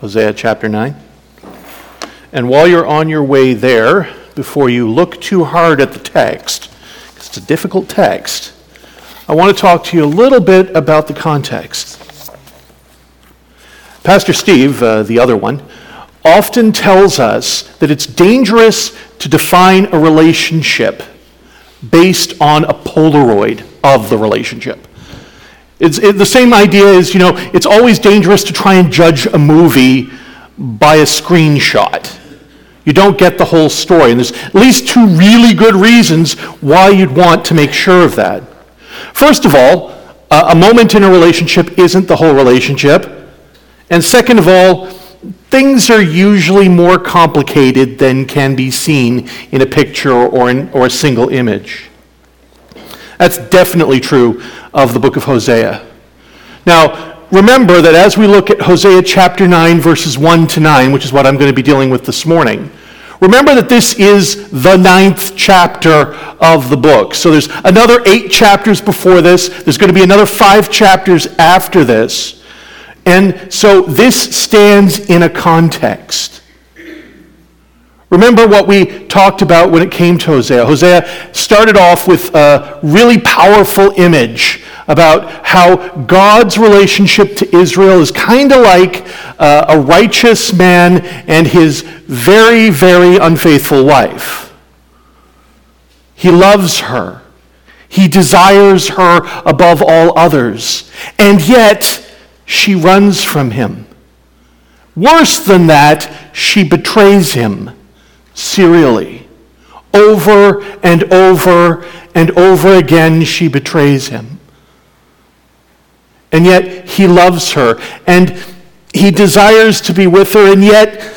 Hosea chapter 9. And while you're on your way there, before you look too hard at the text, it's a difficult text, I want to talk to you a little bit about the context. Pastor Steve, uh, the other one, often tells us that it's dangerous to define a relationship based on a Polaroid of the relationship. It's it, the same idea is, you know, it's always dangerous to try and judge a movie by a screenshot. You don't get the whole story. And there's at least two really good reasons why you'd want to make sure of that. First of all, uh, a moment in a relationship isn't the whole relationship. And second of all, things are usually more complicated than can be seen in a picture or, in, or a single image. That's definitely true of the book of Hosea. Now, remember that as we look at Hosea chapter 9, verses 1 to 9, which is what I'm going to be dealing with this morning, remember that this is the ninth chapter of the book. So there's another eight chapters before this, there's going to be another five chapters after this. And so this stands in a context. Remember what we talked about when it came to Hosea. Hosea started off with a really powerful image about how God's relationship to Israel is kind of like uh, a righteous man and his very, very unfaithful wife. He loves her. He desires her above all others. And yet, she runs from him. Worse than that, she betrays him serially. Over and over and over again, she betrays him. And yet, he loves her, and he desires to be with her, and yet,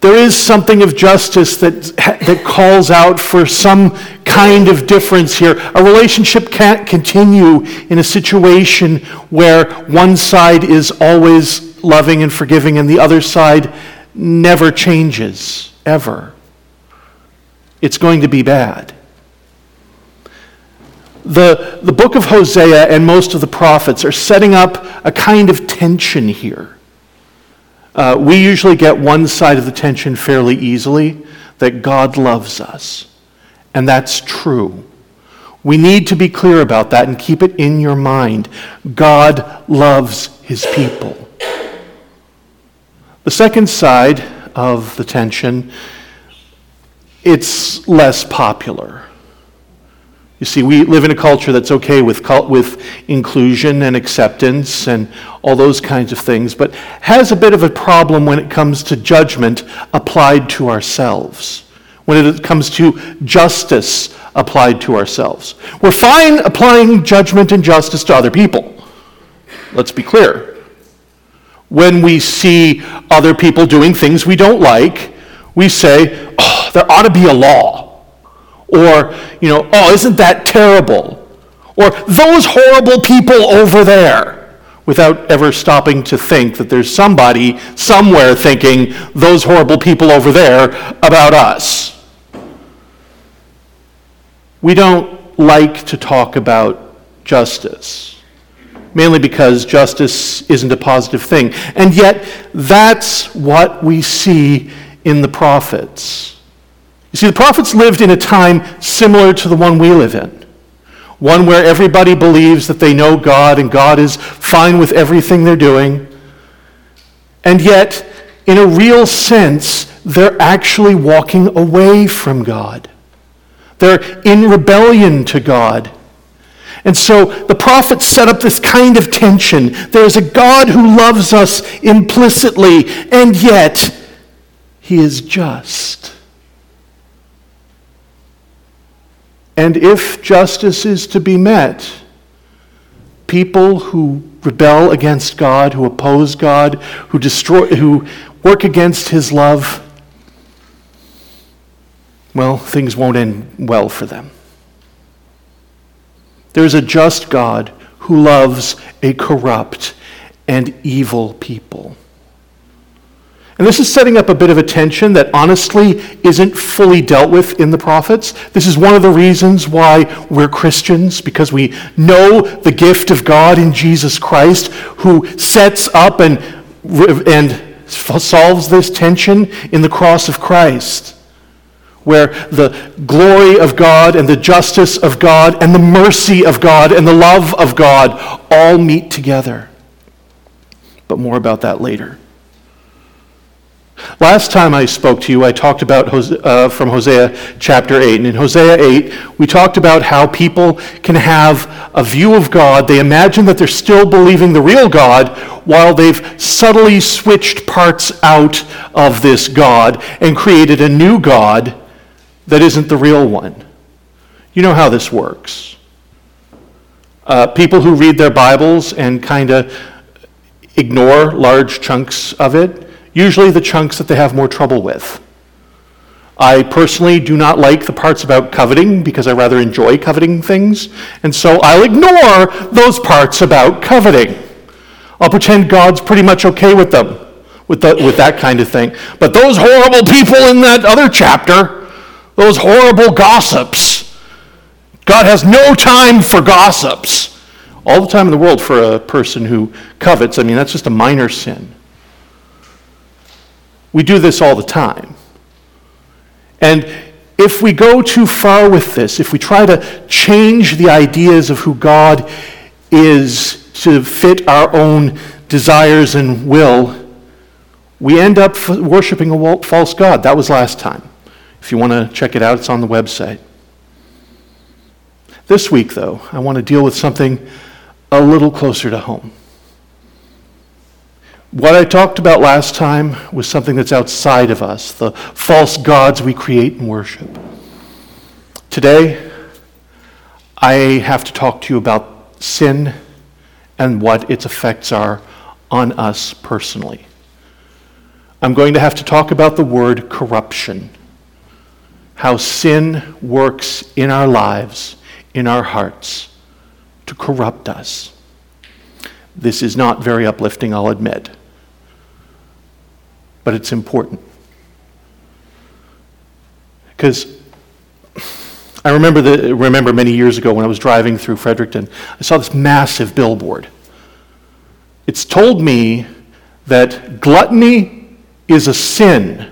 there is something of justice that, that calls out for some kind of difference here. A relationship can't continue in a situation where one side is always loving and forgiving and the other side never changes ever. It's going to be bad. The, the book of Hosea and most of the prophets are setting up a kind of tension here. Uh, we usually get one side of the tension fairly easily that God loves us. And that's true. We need to be clear about that and keep it in your mind. God loves his people. The second side of the tension, it's less popular. You see, we live in a culture that's okay with, with inclusion and acceptance and all those kinds of things, but has a bit of a problem when it comes to judgment applied to ourselves, when it comes to justice applied to ourselves. We're fine applying judgment and justice to other people. Let's be clear when we see other people doing things we don't like, we say, oh, there ought to be a law. Or, you know, oh, isn't that terrible? Or those horrible people over there, without ever stopping to think that there's somebody somewhere thinking those horrible people over there about us. We don't like to talk about justice mainly because justice isn't a positive thing. And yet, that's what we see in the prophets. You see, the prophets lived in a time similar to the one we live in. One where everybody believes that they know God and God is fine with everything they're doing. And yet, in a real sense, they're actually walking away from God. They're in rebellion to God. And so the prophets set up this kind of tension. There's a God who loves us implicitly, and yet he is just. And if justice is to be met, people who rebel against God, who oppose God, who destroy who work against his love, well, things won't end well for them. There's a just God who loves a corrupt and evil people. And this is setting up a bit of a tension that honestly isn't fully dealt with in the prophets. This is one of the reasons why we're Christians, because we know the gift of God in Jesus Christ, who sets up and, and solves this tension in the cross of Christ, where the glory of God and the justice of God and the mercy of God and the love of God all meet together. But more about that later. Last time I spoke to you, I talked about uh, from Hosea chapter 8. And in Hosea 8, we talked about how people can have a view of God. They imagine that they're still believing the real God while they've subtly switched parts out of this God and created a new God that isn't the real one. You know how this works. Uh, people who read their Bibles and kind of ignore large chunks of it usually the chunks that they have more trouble with. I personally do not like the parts about coveting because I rather enjoy coveting things, and so I'll ignore those parts about coveting. I'll pretend God's pretty much okay with them, with, the, with that kind of thing. But those horrible people in that other chapter, those horrible gossips, God has no time for gossips. All the time in the world for a person who covets, I mean, that's just a minor sin. We do this all the time. And if we go too far with this, if we try to change the ideas of who God is to fit our own desires and will, we end up worshiping a false God. That was last time. If you want to check it out, it's on the website. This week, though, I want to deal with something a little closer to home. What I talked about last time was something that's outside of us, the false gods we create and worship. Today, I have to talk to you about sin and what its effects are on us personally. I'm going to have to talk about the word corruption, how sin works in our lives, in our hearts, to corrupt us. This is not very uplifting, I'll admit but it's important. Because I remember, the, remember many years ago when I was driving through Fredericton, I saw this massive billboard. It's told me that gluttony is a sin,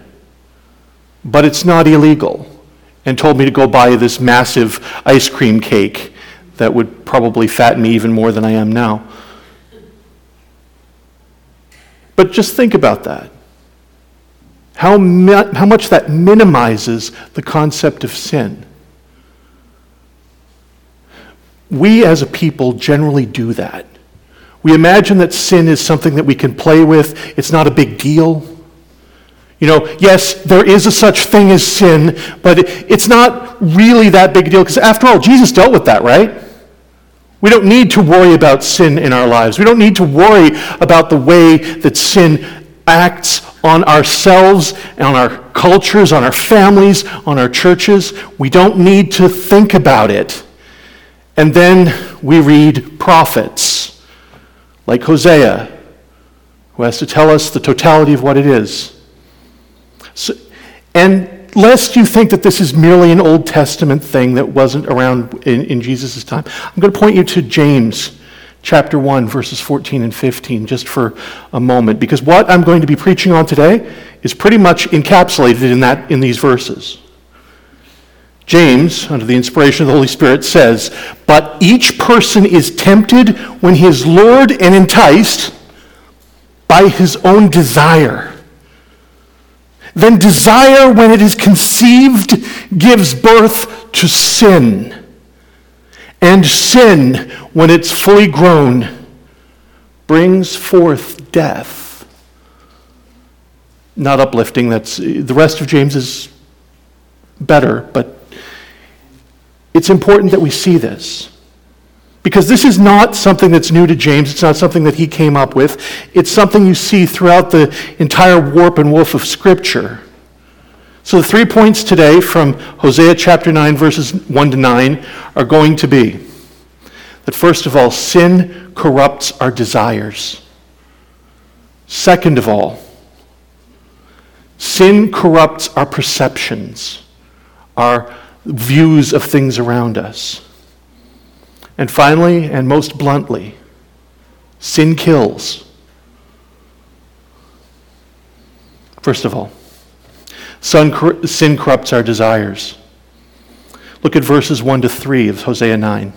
but it's not illegal, and told me to go buy this massive ice cream cake that would probably fatten me even more than I am now. But just think about that how, how much that minimizes the concept of sin. We as a people generally do that. We imagine that sin is something that we can play with, it's not a big deal. You know, yes, there is a such thing as sin, but it's not really that big a deal because, after all, Jesus dealt with that, right? We don't need to worry about sin in our lives. We don't need to worry about the way that sin acts on ourselves, on our cultures, on our families, on our churches. We don't need to think about it. And then we read prophets like Hosea, who has to tell us the totality of what it is. So, and lest you think that this is merely an Old Testament thing that wasn't around in, in Jesus' time, I'm going to point you to James chapter 1, verses 14 and 15, just for a moment, because what I'm going to be preaching on today is pretty much encapsulated in, that, in these verses. James, under the inspiration of the Holy Spirit, says, But each person is tempted when he is lured and enticed by his own desire. Then desire, when it is conceived, gives birth to sin. And sin, when it's fully grown, brings forth death. Not uplifting, that's the rest of James is better, but it's important that we see this. Because this is not something that's new to James. It's not something that he came up with. It's something you see throughout the entire warp and woof of Scripture. So the three points today from Hosea chapter 9, verses 1 to 9, are going to be that first of all, sin corrupts our desires. Second of all, sin corrupts our perceptions, our views of things around us. And finally, and most bluntly, sin kills. First of all, sin corrupts our desires. Look at verses 1 to 3 of Hosea 9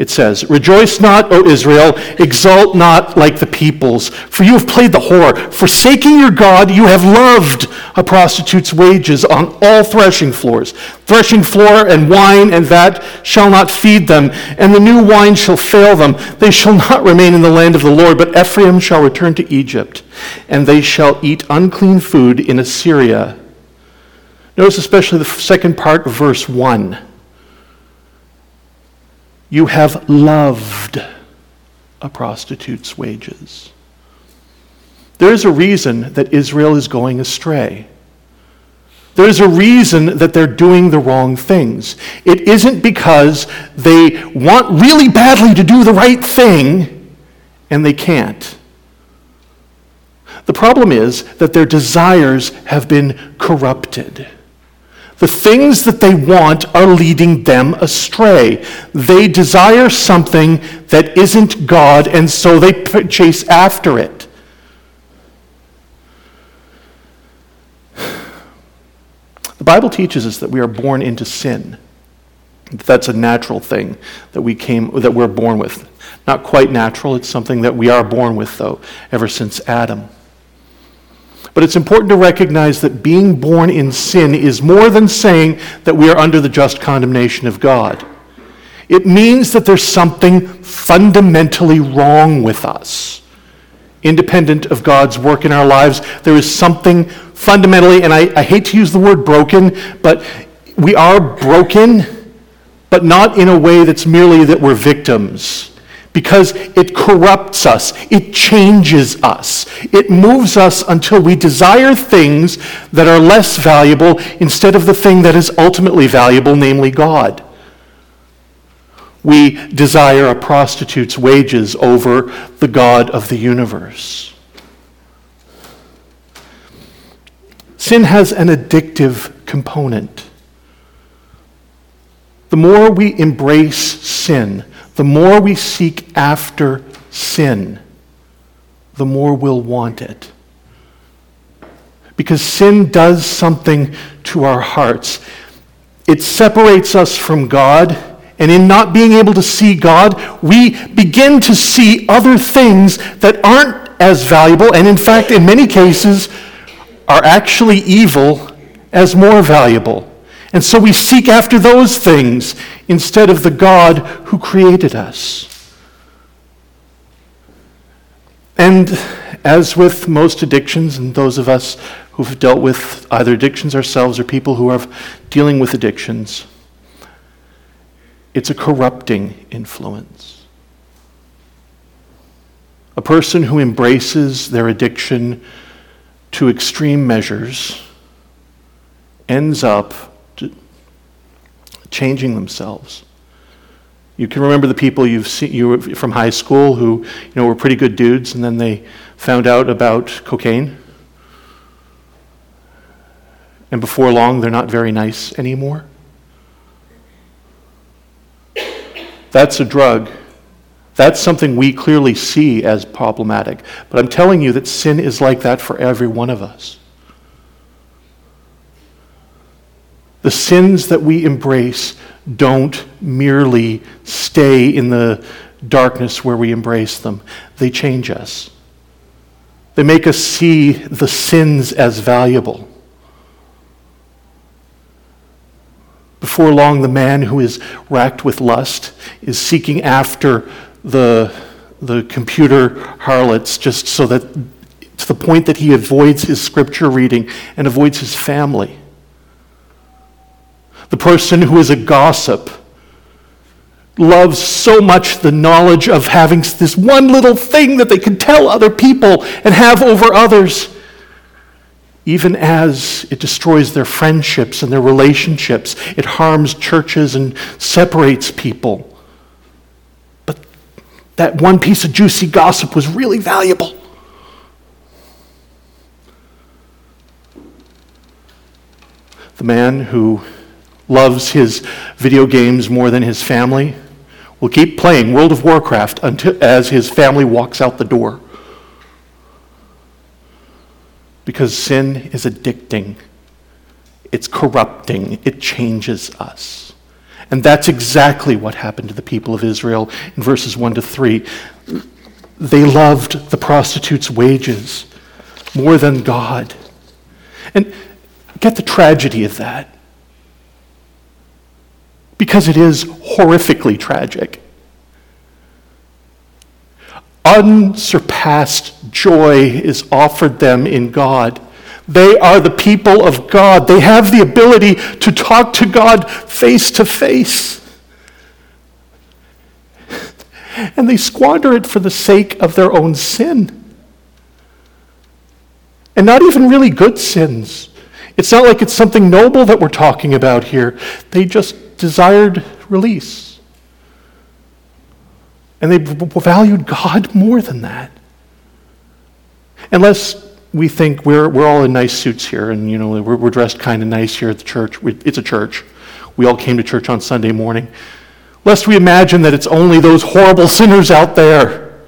it says, Rejoice not, O Israel, exult not like the peoples, for you have played the whore. Forsaking your God, you have loved a prostitute's wages on all threshing floors. Threshing floor and wine and that shall not feed them, and the new wine shall fail them. They shall not remain in the land of the Lord, but Ephraim shall return to Egypt, and they shall eat unclean food in Assyria. Notice especially the second part of verse 1 you have loved a prostitute's wages. There is a reason that Israel is going astray. There's a reason that they're doing the wrong things. It isn't because they want really badly to do the right thing and they can't. The problem is that their desires have been corrupted. The things that they want are leading them astray. They desire something that isn't God, and so they chase after it. The Bible teaches us that we are born into sin. That's a natural thing that we came that we're born with. Not quite natural, it's something that we are born with though, ever since Adam. But it's important to recognize that being born in sin is more than saying that we are under the just condemnation of God. It means that there's something fundamentally wrong with us. Independent of God's work in our lives, there is something fundamentally, and I, I hate to use the word broken, but we are broken, but not in a way that's merely that we're victims because it corrupts us, it changes us, it moves us until we desire things that are less valuable instead of the thing that is ultimately valuable, namely God. We desire a prostitute's wages over the God of the universe. Sin has an addictive component. The more we embrace sin, the more we seek after sin, the more we'll want it. Because sin does something to our hearts. It separates us from God, and in not being able to see God, we begin to see other things that aren't as valuable, and in fact, in many cases, are actually evil as more valuable. And so we seek after those things instead of the God who created us. And as with most addictions, and those of us who've dealt with either addictions ourselves or people who are dealing with addictions, it's a corrupting influence. A person who embraces their addiction to extreme measures ends up changing themselves. You can remember the people you've seen you from high school who you know were pretty good dudes, and then they found out about cocaine, and before long they're not very nice anymore. That's a drug. That's something we clearly see as problematic. But I'm telling you that sin is like that for every one of us. The sins that we embrace don't merely stay in the darkness where we embrace them, they change us. They make us see the sins as valuable. Before long, the man who is racked with lust is seeking after the, the computer harlots just so that to the point that he avoids his scripture reading and avoids his family the person who is a gossip loves so much the knowledge of having this one little thing that they can tell other people and have over others, even as it destroys their friendships and their relationships. It harms churches and separates people. But that one piece of juicy gossip was really valuable. The man who loves his video games more than his family will keep playing World of Warcraft until, as his family walks out the door. Because sin is addicting, it's corrupting, it changes us. And that's exactly what happened to the people of Israel in verses 1 to 3. They loved the prostitute's wages more than God. And get the tragedy of that. Because it is horrifically tragic. Unsurpassed joy is offered them in God. They are the people of God. They have the ability to talk to God face to face. And they squander it for the sake of their own sin. And not even really good sins. It's not like it's something noble that we're talking about here. They just desired release. And they valued God more than that. Unless we think we're, we're all in nice suits here and, you know, we're, we're dressed kind of nice here at the church. We, it's a church. We all came to church on Sunday morning. Lest we imagine that it's only those horrible sinners out there.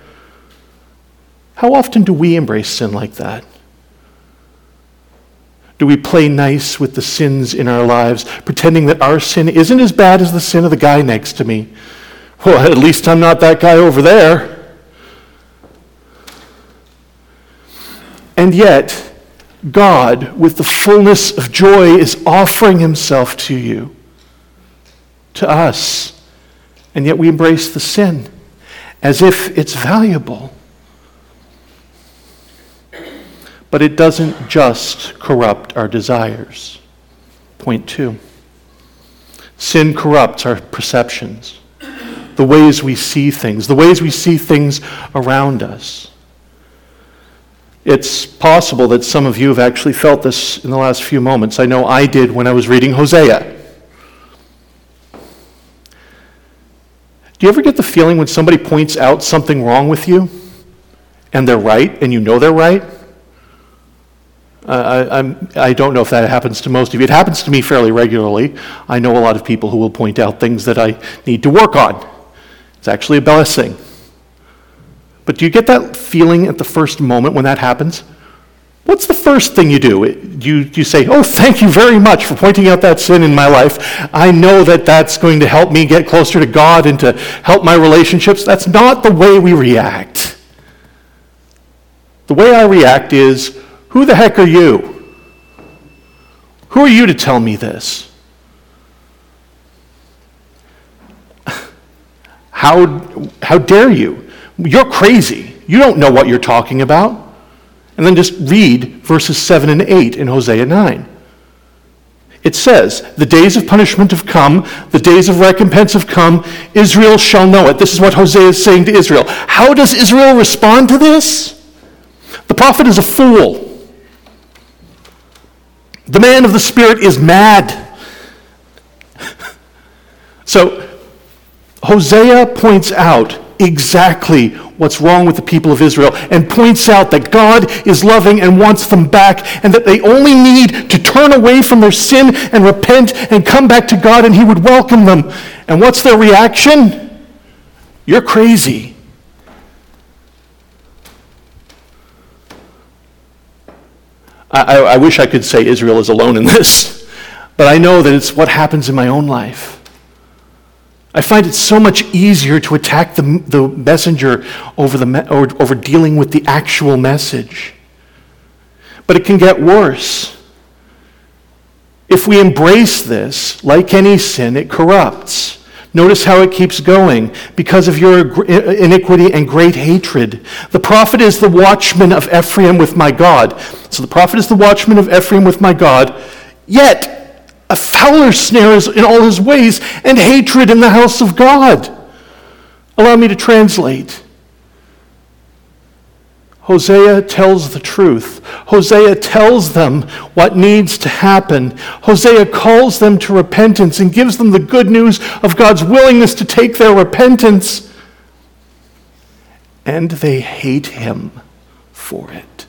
How often do we embrace sin like that? Do we play nice with the sins in our lives, pretending that our sin isn't as bad as the sin of the guy next to me? Well, at least I'm not that guy over there. And yet, God, with the fullness of joy, is offering himself to you, to us. And yet we embrace the sin as if it's valuable. But it doesn't just corrupt our desires. Point two sin corrupts our perceptions the ways we see things, the ways we see things around us. It's possible that some of you have actually felt this in the last few moments. I know I did when I was reading Hosea. Do you ever get the feeling when somebody points out something wrong with you and they're right and you know they're right? I, I'm, I don't know if that happens to most of you. It happens to me fairly regularly. I know a lot of people who will point out things that I need to work on. It's actually a blessing. But do you get that feeling at the first moment when that happens? What's the first thing you do? Do you, do you say, Oh, thank you very much for pointing out that sin in my life. I know that that's going to help me get closer to God and to help my relationships. That's not the way we react. The way I react is, Who the heck are you? Who are you to tell me this? How, how dare you? You're crazy. You don't know what you're talking about. And then just read verses 7 and 8 in Hosea 9. It says, The days of punishment have come, the days of recompense have come, Israel shall know it. This is what Hosea is saying to Israel. How does Israel respond to this? The prophet is a fool. The man of the Spirit is mad. so Hosea points out exactly what's wrong with the people of Israel and points out that God is loving and wants them back and that they only need to turn away from their sin and repent and come back to God and He would welcome them. And what's their reaction? You're crazy. I, I, wish I could say Israel is alone in this, but I know that it's what happens in my own life. I find it so much easier to attack the, the messenger over, the or, over dealing with the actual message. But it can get worse. If we embrace this, like any sin, it corrupts. Notice how it keeps going. Because of your iniquity and great hatred. The prophet is the watchman of Ephraim with my God. So the prophet is the watchman of Ephraim with my God. Yet, a fowler snares in all his ways, and hatred in the house of God. Allow me to translate. Hosea tells the truth. Hosea tells them what needs to happen. Hosea calls them to repentance and gives them the good news of God's willingness to take their repentance. And they hate him for it.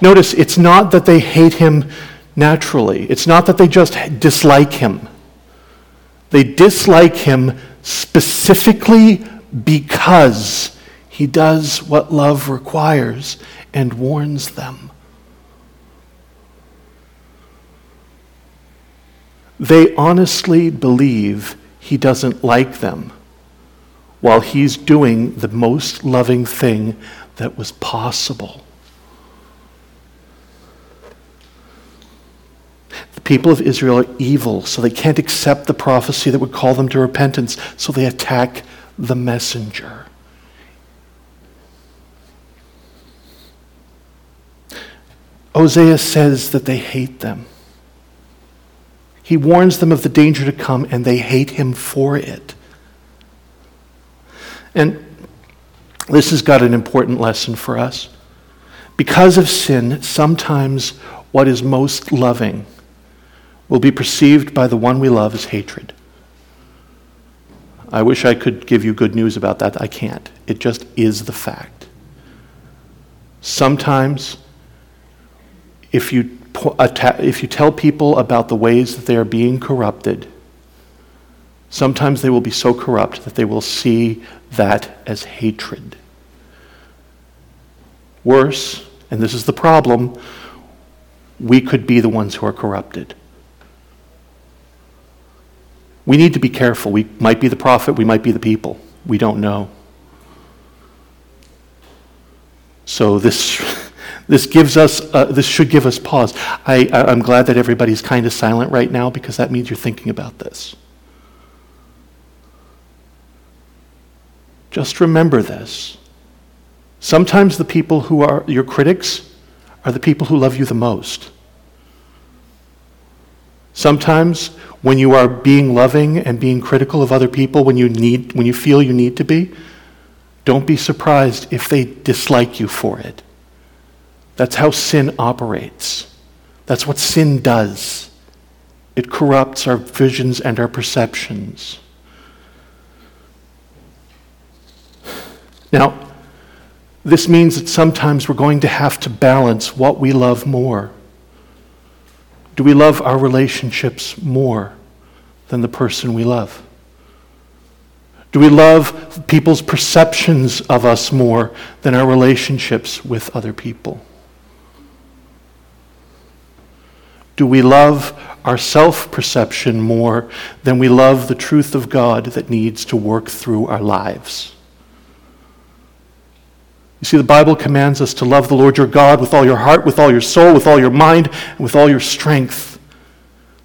Notice it's not that they hate him naturally. It's not that they just dislike him, they dislike him specifically because he does what love requires and warns them. They honestly believe he doesn't like them while he's doing the most loving thing that was possible. The people of Israel are evil, so they can't accept the prophecy that would call them to repentance, so they attack the messenger. Hosea says that they hate them. He warns them of the danger to come, and they hate him for it. And this has got an important lesson for us. Because of sin, sometimes what is most loving will be perceived by the one we love as hatred. I wish I could give you good news about that. I can't. It just is the fact. Sometimes, if you, if you tell people about the ways that they are being corrupted, sometimes they will be so corrupt that they will see that as hatred. Worse, and this is the problem, we could be the ones who are corrupted. We need to be careful. We might be the prophet, we might be the people. We don't know. So this, this gives us, uh, this should give us pause. I, I'm glad that everybody's kind of silent right now because that means you're thinking about this. Just remember this. Sometimes the people who are your critics are the people who love you the most. Sometimes when you are being loving and being critical of other people when you need when you feel you need to be, don't be surprised if they dislike you for it. That's how sin operates. That's what sin does. It corrupts our visions and our perceptions. Now, this means that sometimes we're going to have to balance what we love more. Do we love our relationships more than the person we love? Do we love people's perceptions of us more than our relationships with other people? Do we love our self perception more than we love the truth of God that needs to work through our lives? You see, the Bible commands us to love the Lord your God with all your heart, with all your soul, with all your mind, and with all your strength.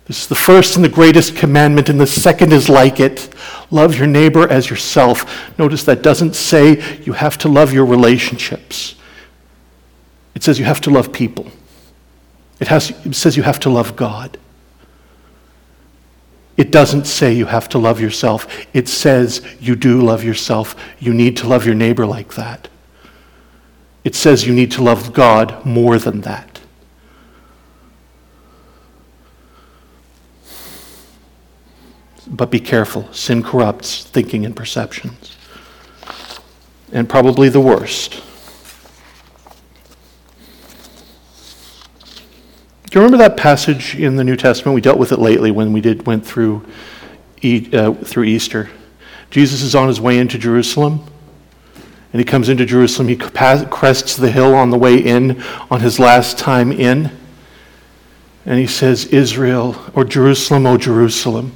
This is the first and the greatest commandment, and the second is like it. Love your neighbor as yourself. Notice that doesn't say you have to love your relationships, it says you have to love people. It, has, it says you have to love God. It doesn't say you have to love yourself. It says you do love yourself. You need to love your neighbor like that. It says you need to love God more than that. But be careful. Sin corrupts thinking and perceptions. And probably the worst. Do you remember that passage in the New Testament? We dealt with it lately when we did went through, uh, through Easter. Jesus is on his way into Jerusalem. And he comes into Jerusalem. He crests the hill on the way in on his last time in. And he says, Israel, or Jerusalem, O Jerusalem,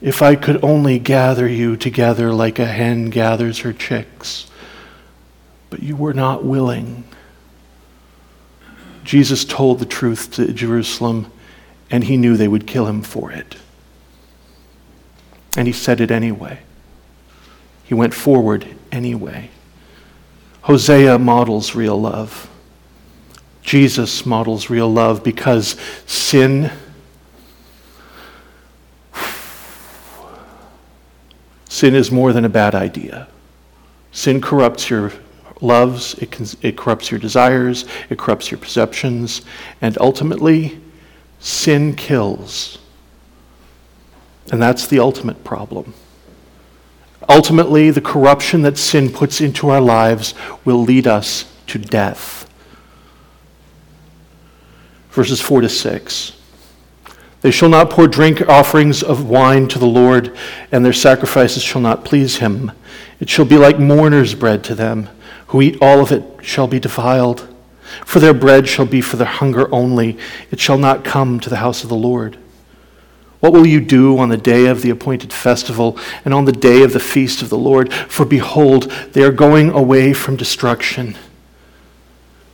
if I could only gather you together like a hen gathers her chicks, but you were not willing. Jesus told the truth to Jerusalem, and he knew they would kill him for it. And he said it anyway. He went forward anyway. Hosea models real love. Jesus models real love because sin sin is more than a bad idea. Sin corrupts your loves, it, it corrupts your desires, it corrupts your perceptions, and ultimately, sin kills. And that's the ultimate problem. Ultimately, the corruption that sin puts into our lives will lead us to death. Verses 4 to 6. They shall not pour drink offerings of wine to the Lord, and their sacrifices shall not please him. It shall be like mourner's bread to them who eat all of it shall be defiled. For their bread shall be for their hunger only. It shall not come to the house of the Lord. What will you do on the day of the appointed festival and on the day of the feast of the Lord? For behold, they are going away from destruction.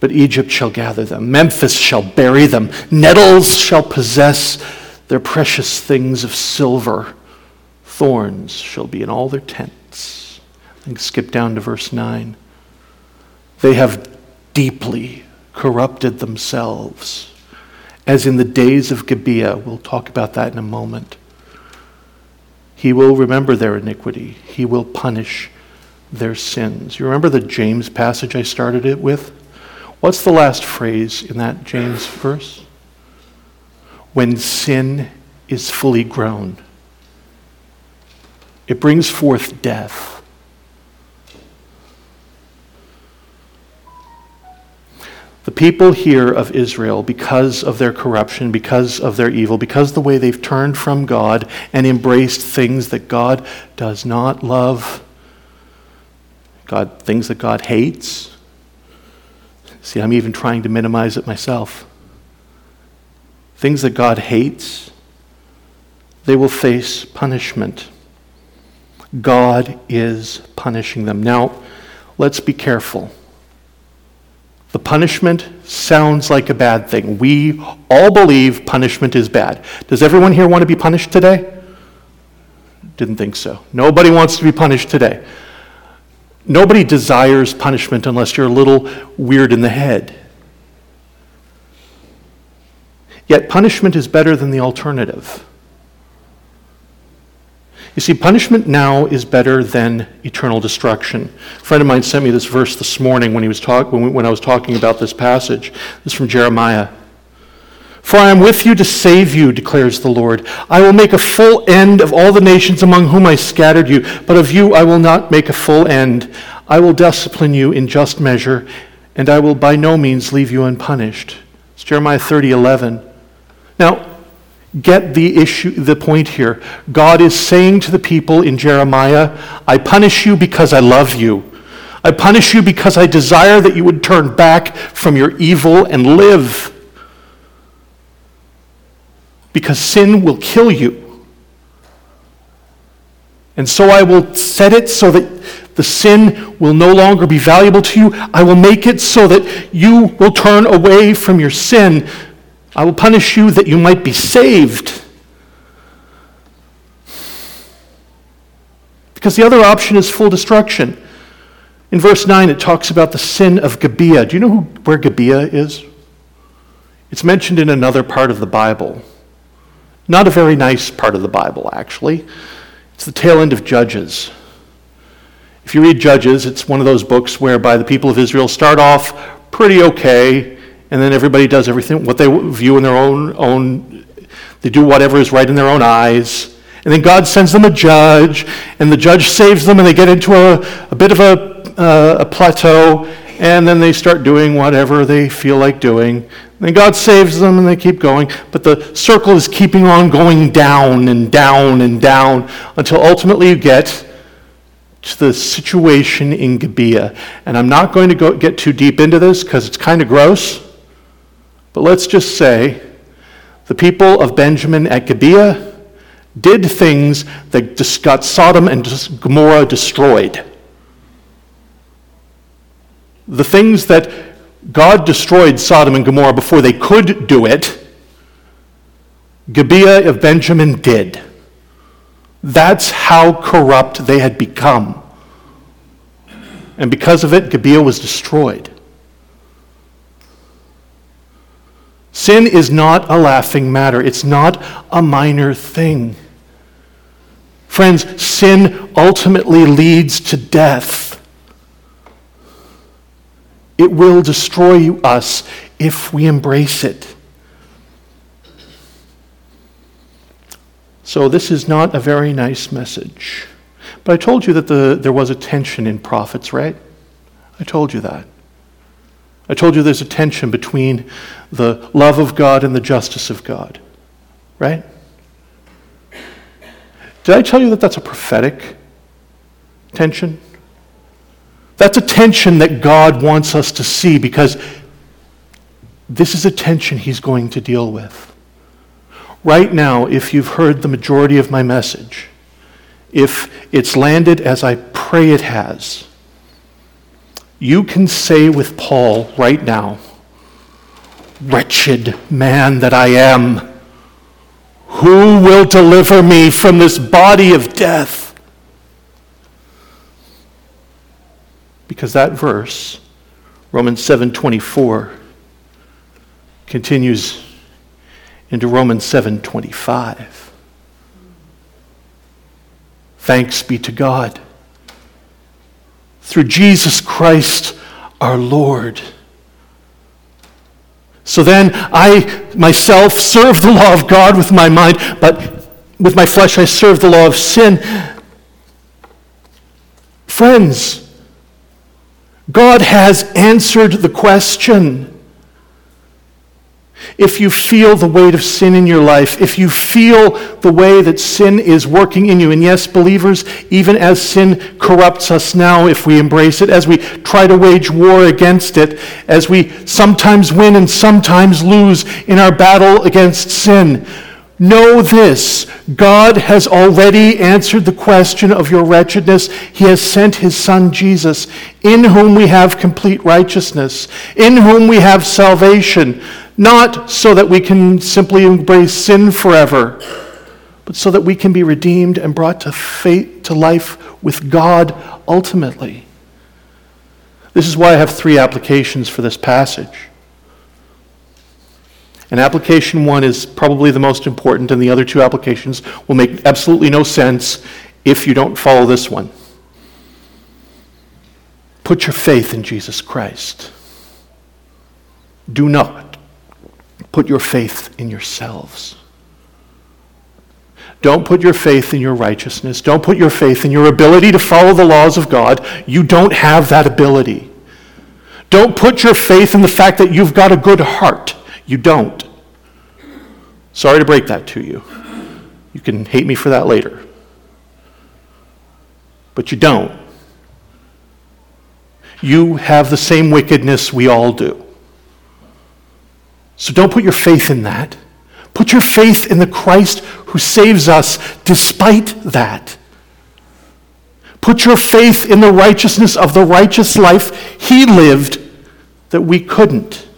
But Egypt shall gather them, Memphis shall bury them, nettles shall possess their precious things of silver, thorns shall be in all their tents. And skip down to verse 9. They have deeply corrupted themselves, as in the days of Gibeah. We'll talk about that in a moment. He will remember their iniquity, He will punish their sins. You remember the James passage I started it with? What's the last phrase in that James verse? When sin is fully grown, it brings forth death. The people here of Israel, because of their corruption, because of their evil, because the way they've turned from God and embraced things that God does not love, God, things that God hates. See, I'm even trying to minimize it myself. Things that God hates, they will face punishment. God is punishing them. Now, let's be careful. The punishment sounds like a bad thing. We all believe punishment is bad. Does everyone here want to be punished today? Didn't think so. Nobody wants to be punished today. Nobody desires punishment unless you're a little weird in the head. Yet punishment is better than the alternative. You see, punishment now is better than eternal destruction. A friend of mine sent me this verse this morning when, he was talk, when, we, when I was talking about this passage. This is from Jeremiah. For I am with you to save you, declares the Lord. I will make a full end of all the nations among whom I scattered you, but of you I will not make a full end. I will discipline you in just measure, and I will by no means leave you unpunished. It's Jeremiah 30, 11. Now, get the issue the point here. God is saying to the people in jeremiah i punish you because i love you. I punish you because i desire that you would turn back from your evil and live. Because sin will kill you. And so i will set it so that the sin will no longer be valuable to you. I will make it so that you will turn away from your sin I will punish you that you might be saved. Because the other option is full destruction. In verse 9, it talks about the sin of Gibeah. Do you know who, where Gibeah is? It's mentioned in another part of the Bible. Not a very nice part of the Bible, actually. It's the tail end of Judges. If you read Judges, it's one of those books whereby the people of Israel start off pretty okay, and then everybody does everything what they view in their own own they do whatever is right in their own eyes and then god sends them a judge and the judge saves them and they get into a, a bit of a, uh, a plateau and then they start doing whatever they feel like doing and then god saves them and they keep going but the circle is keeping on going down and down and down until ultimately you get to the situation in Gibeah. And I'm not going to go, get too deep into this because it's kind of gross. But let's just say the people of Benjamin at Gibeah did things that got Sodom and Gomorrah destroyed. The things that God destroyed Sodom and Gomorrah before they could do it, Gibeah of Benjamin did. That's how corrupt they had become. And because of it, Gibeah was destroyed. Sin is not a laughing matter, it's not a minor thing. Friends, sin ultimately leads to death. It will destroy us if we embrace it. So, this is not a very nice message. But I told you that the, there was a tension in prophets, right? I told you that. I told you there's a tension between the love of God and the justice of God, right? Did I tell you that that's a prophetic tension? That's a tension that God wants us to see because this is a tension He's going to deal with. Right now, if you've heard the majority of my message, if it's landed as I pray it has, you can say with Paul right now, Wretched man that I am, who will deliver me from this body of death? Because that verse, Romans 7:24, continues into Romans 7:25. Thanks be to God through Jesus Christ our Lord. So then I myself serve the law of God with my mind, but with my flesh I serve the law of sin. Friends, God has answered the question. If you feel the weight of sin in your life, if you feel the way that sin is working in you, and yes, believers, even as sin corrupts us now, if we embrace it, as we try to wage war against it, as we sometimes win and sometimes lose in our battle against sin, Know this God has already answered the question of your wretchedness. He has sent his Son Jesus, in whom we have complete righteousness, in whom we have salvation, not so that we can simply embrace sin forever, but so that we can be redeemed and brought to, faith, to life with God ultimately. This is why I have three applications for this passage. And application one is probably the most important, and the other two applications will make absolutely no sense if you don't follow this one. Put your faith in Jesus Christ. Do not put your faith in yourselves. Don't put your faith in your righteousness. Don't put your faith in your ability to follow the laws of God. You don't have that ability. Don't put your faith in the fact that you've got a good heart. You don't. Sorry to break that to you. You can hate me for that later. But you don't. You have the same wickedness we all do. So don't put your faith in that. Put your faith in the Christ who saves us despite that. Put your faith in the righteousness of the righteous life he lived that we couldn't.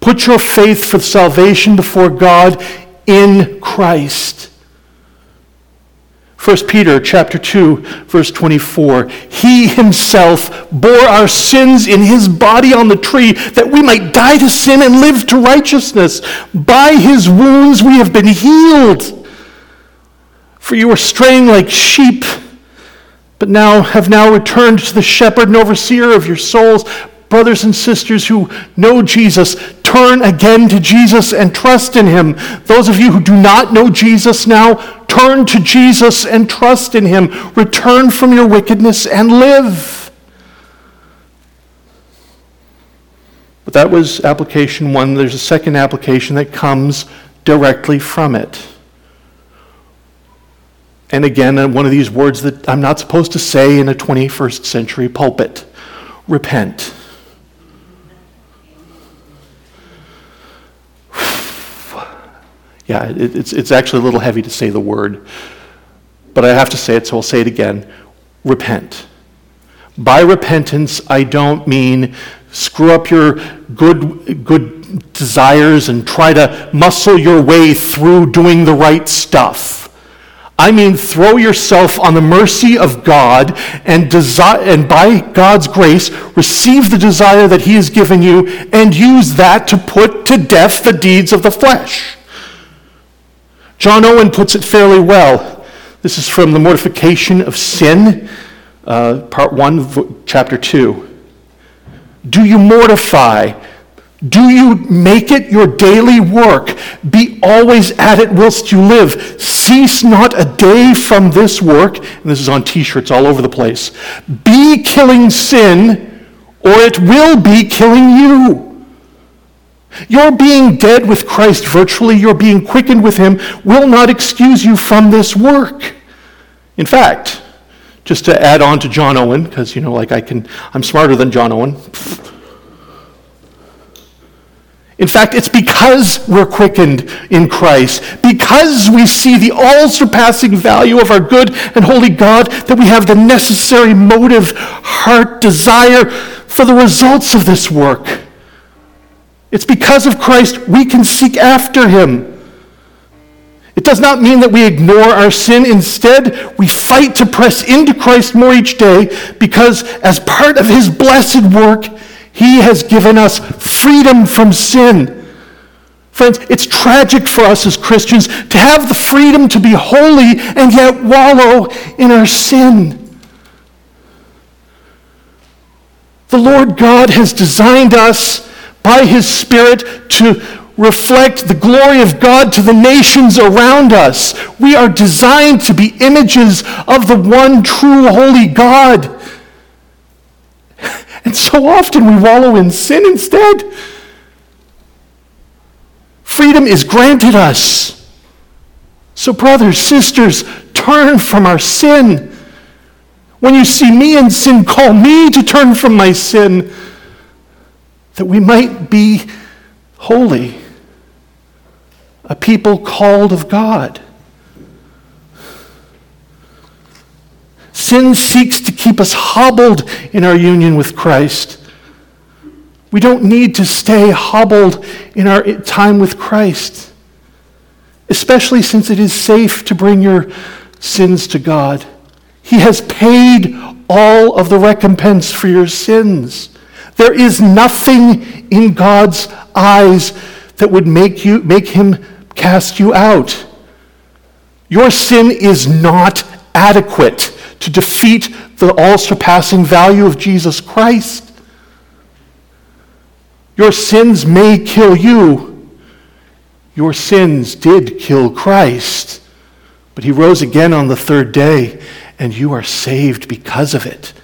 Put your faith for salvation before God in Christ. 1 Peter chapter 2 verse 24 He himself bore our sins in his body on the tree that we might die to sin and live to righteousness. By his wounds we have been healed. For you were straying like sheep but now have now returned to the shepherd and overseer of your souls brothers and sisters who know Jesus, turn again to Jesus and trust in him. Those of you who do not know Jesus now, turn to Jesus and trust in him. Return from your wickedness and live. But that was application one. There's a second application that comes directly from it. And again, uh, one of these words that I'm not supposed to say in a 21st century pulpit repent. Yeah, it, it's, it's actually a little heavy to say the word, but I have to say it, so I'll say it again. Repent. By repentance, I don't mean screw up your good, good desires and try to muscle your way through doing the right stuff. I mean, throw yourself on the mercy of God and, desi- and by God's grace, receive the desire that He has given you and use that to put to death the deeds of the flesh. John Owen puts it fairly well. This is from The Mortification of Sin, uh, part 1, chapter 2. Do you mortify? Do you make it your daily work? Be always at it whilst you live. Cease not a day from this work. And this is on t shirts all over the place. Be killing sin, or it will be killing you. Your being dead with Christ virtually, your being quickened with him, will not excuse you from this work. In fact, Just to add on to John Owen, because, you know, like I can, I'm smarter than John Owen. In fact, it's because we're quickened in Christ, because we see the all surpassing value of our good and holy God, that we have the necessary motive, heart, desire for the results of this work. It's because of Christ we can seek after him. It does not mean that we ignore our sin. Instead, we fight to press into Christ more each day because, as part of his blessed work, he has given us freedom from sin. Friends, it's tragic for us as Christians to have the freedom to be holy and yet wallow in our sin. The Lord God has designed us by His Spirit to reflect the glory of God to the nations around us. We are designed to be images of the one true holy God. And so often we wallow in sin instead. Freedom is granted us. So, brothers, sisters, turn from our sin. When you see me in sin, call me to turn from my sin that we might be holy, a people called of God. Sin seeks to keep us hobbled in our union with Christ. We don't need to stay hobbled in our time with Christ, especially since it is safe to bring your sins to God. He has paid all of the recompense for your sins. There is nothing in God's eyes that would make, you, make him cast you out. Your sin is not adequate to defeat the all surpassing value of Jesus Christ. Your sins may kill you. Your sins did kill Christ. But he rose again on the third day, and you are saved because of it.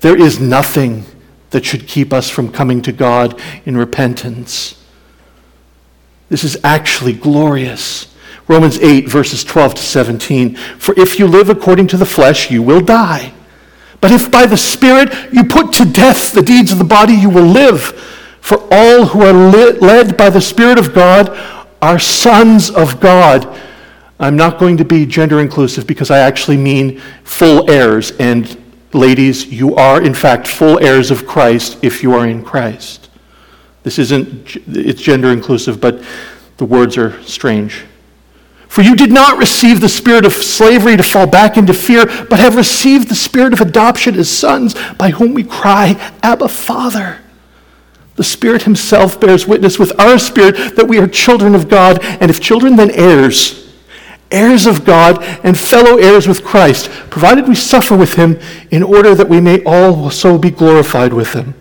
There is nothing that should keep us from coming to God in repentance. This is actually glorious. Romans 8, verses 12 to 17. For if you live according to the flesh, you will die. But if by the Spirit you put to death the deeds of the body, you will live. For all who are led by the Spirit of God are sons of God. I'm not going to be gender inclusive because I actually mean full heirs. And ladies, you are in fact full heirs of Christ if you are in Christ. This isn't, it's gender inclusive, but the words are strange. For you did not receive the spirit of slavery to fall back into fear, but have received the spirit of adoption as sons, by whom we cry, Abba, Father. The Spirit Himself bears witness with our spirit that we are children of God, and if children, then heirs, heirs of God, and fellow heirs with Christ, provided we suffer with Him in order that we may also be glorified with Him.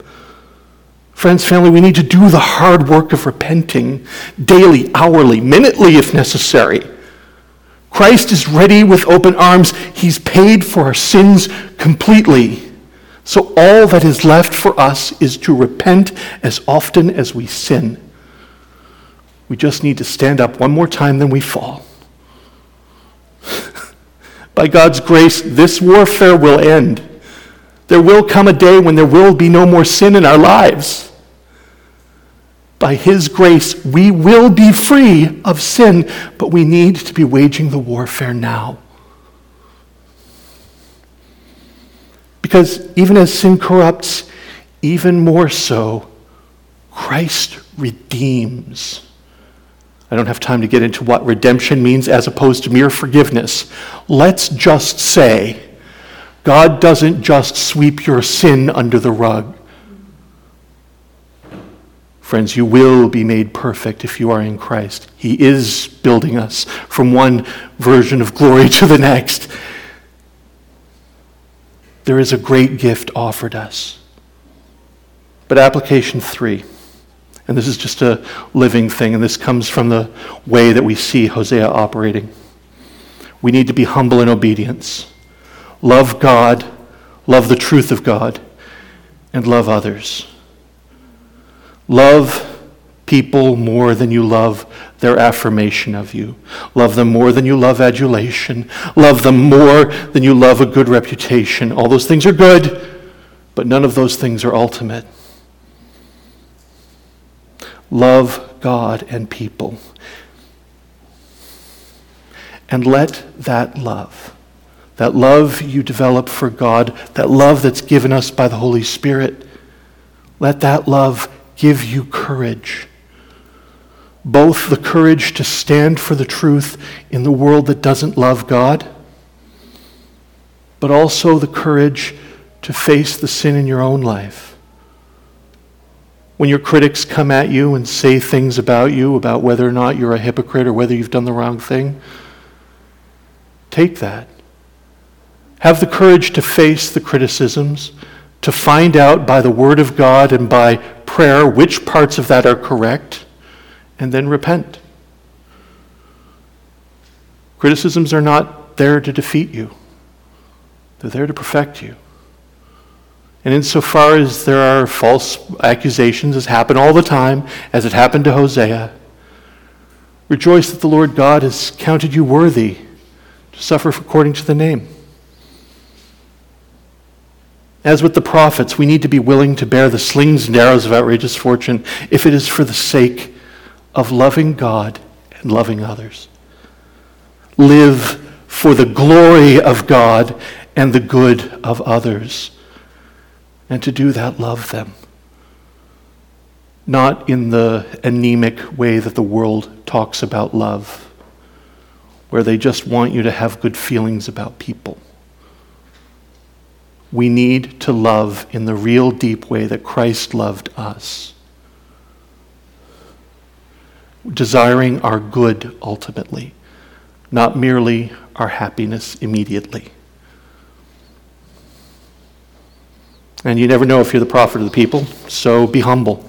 Friends, family, we need to do the hard work of repenting daily, hourly, minutely if necessary. Christ is ready with open arms. He's paid for our sins completely. So all that is left for us is to repent as often as we sin. We just need to stand up one more time, then we fall. By God's grace, this warfare will end. There will come a day when there will be no more sin in our lives. By His grace, we will be free of sin, but we need to be waging the warfare now. Because even as sin corrupts, even more so, Christ redeems. I don't have time to get into what redemption means as opposed to mere forgiveness. Let's just say God doesn't just sweep your sin under the rug. Friends, you will be made perfect if you are in Christ. He is building us from one version of glory to the next there is a great gift offered us. But application three, and this is just a living thing, and this comes from the way that we see Hosea operating. We need to be humble in obedience, love God, love the truth of God, and love others. Love people more than you love their affirmation of you. Love them more than you love adulation. Love them more than you love a good reputation. All those things are good, but none of those things are ultimate. Love God and people. And let that love, that love you develop for God, that love that's given us by the Holy Spirit, let that love give you courage both the courage to stand for the truth in the world that doesn't love God, but also the courage to face the sin in your own life. When your critics come at you and say things about you, about whether or not you're a hypocrite or whether you've done the wrong thing, take that. Have the courage to face the criticisms, to find out by the Word of God and by prayer which parts of that are correct and then repent. Criticisms are not there to defeat you, they're there to perfect you. And insofar as there are false accusations, as happen all the time, as it happened to Hosea, rejoice that the Lord God has counted you worthy to suffer according to the name. As with the prophets, we need to be willing to bear the slings and arrows of outrageous fortune if it is for the sake of loving God and loving others. Live for the glory of God and the good of others. And to do that, love them. Not in the anemic way that the world talks about love, where they just want you to have good feelings about people. We need to love in the real deep way that Christ loved us desiring our good ultimately, not merely our happiness immediately. And you never know if you're the prophet of the people, so be humble.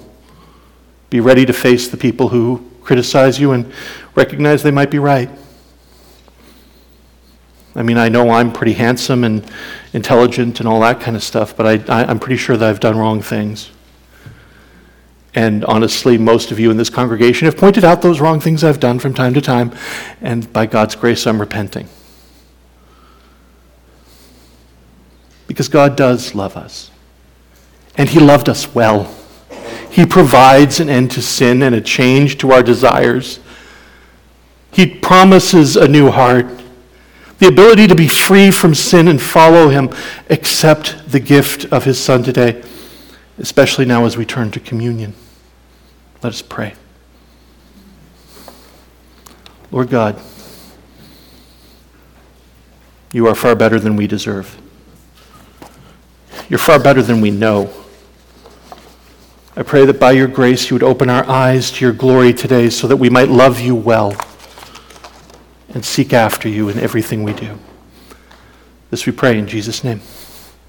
Be ready to face the people who criticize you and recognize they might be right. I mean, I know I'm pretty handsome and intelligent and all that kind of stuff, but I, am pretty sure that I've done wrong things. And honestly, most of you in this congregation have pointed out those wrong things I've done from time to time, and by God's grace, I'm repenting. Because God does love us, and He loved us well. He provides an end to sin and a change to our desires. He promises a new heart, the ability to be free from sin and follow Him. Accept the gift of His Son today, especially now as we turn to communion. Let us pray. Lord God, you are far better than we deserve. You're far better than we know. I pray that by your grace you would open our eyes to your glory today so that we might love you well and seek after you in everything we do. This we pray in Jesus' name.